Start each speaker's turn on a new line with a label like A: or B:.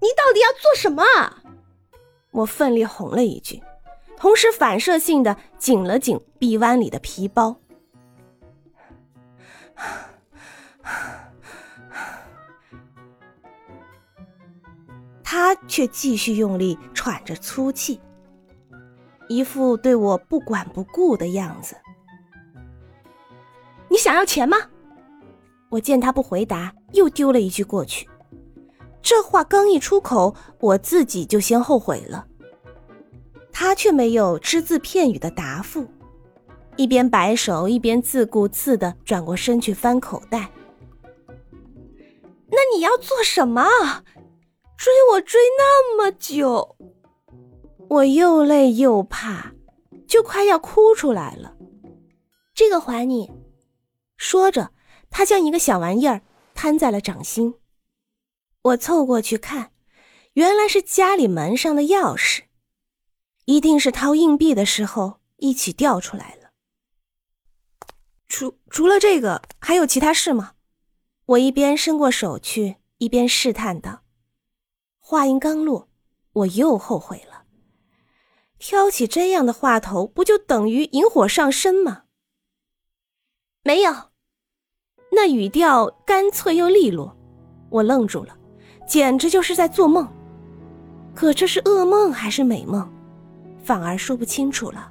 A: 你到底要做什么？
B: 我奋力哄了一句，同时反射性的紧了紧臂弯里的皮包。他却继续用力喘着粗气，一副对我不管不顾的样子。
A: 你想要钱吗？
B: 我见他不回答，又丢了一句过去。这话刚一出口，我自己就先后悔了。他却没有只字片语的答复，一边摆手，一边自顾自的转过身去翻口袋。
A: 那你要做什么？追我追那么久，
B: 我又累又怕，就快要哭出来了。这个还你。说着，他将一个小玩意儿摊在了掌心。我凑过去看，原来是家里门上的钥匙，一定是掏硬币的时候一起掉出来了。除除了这个，还有其他事吗？我一边伸过手去，一边试探道。话音刚落，我又后悔了。挑起这样的话头，不就等于引火上身吗？
A: 没有，
B: 那语调干脆又利落，我愣住了，简直就是在做梦。可这是噩梦还是美梦，反而说不清楚了。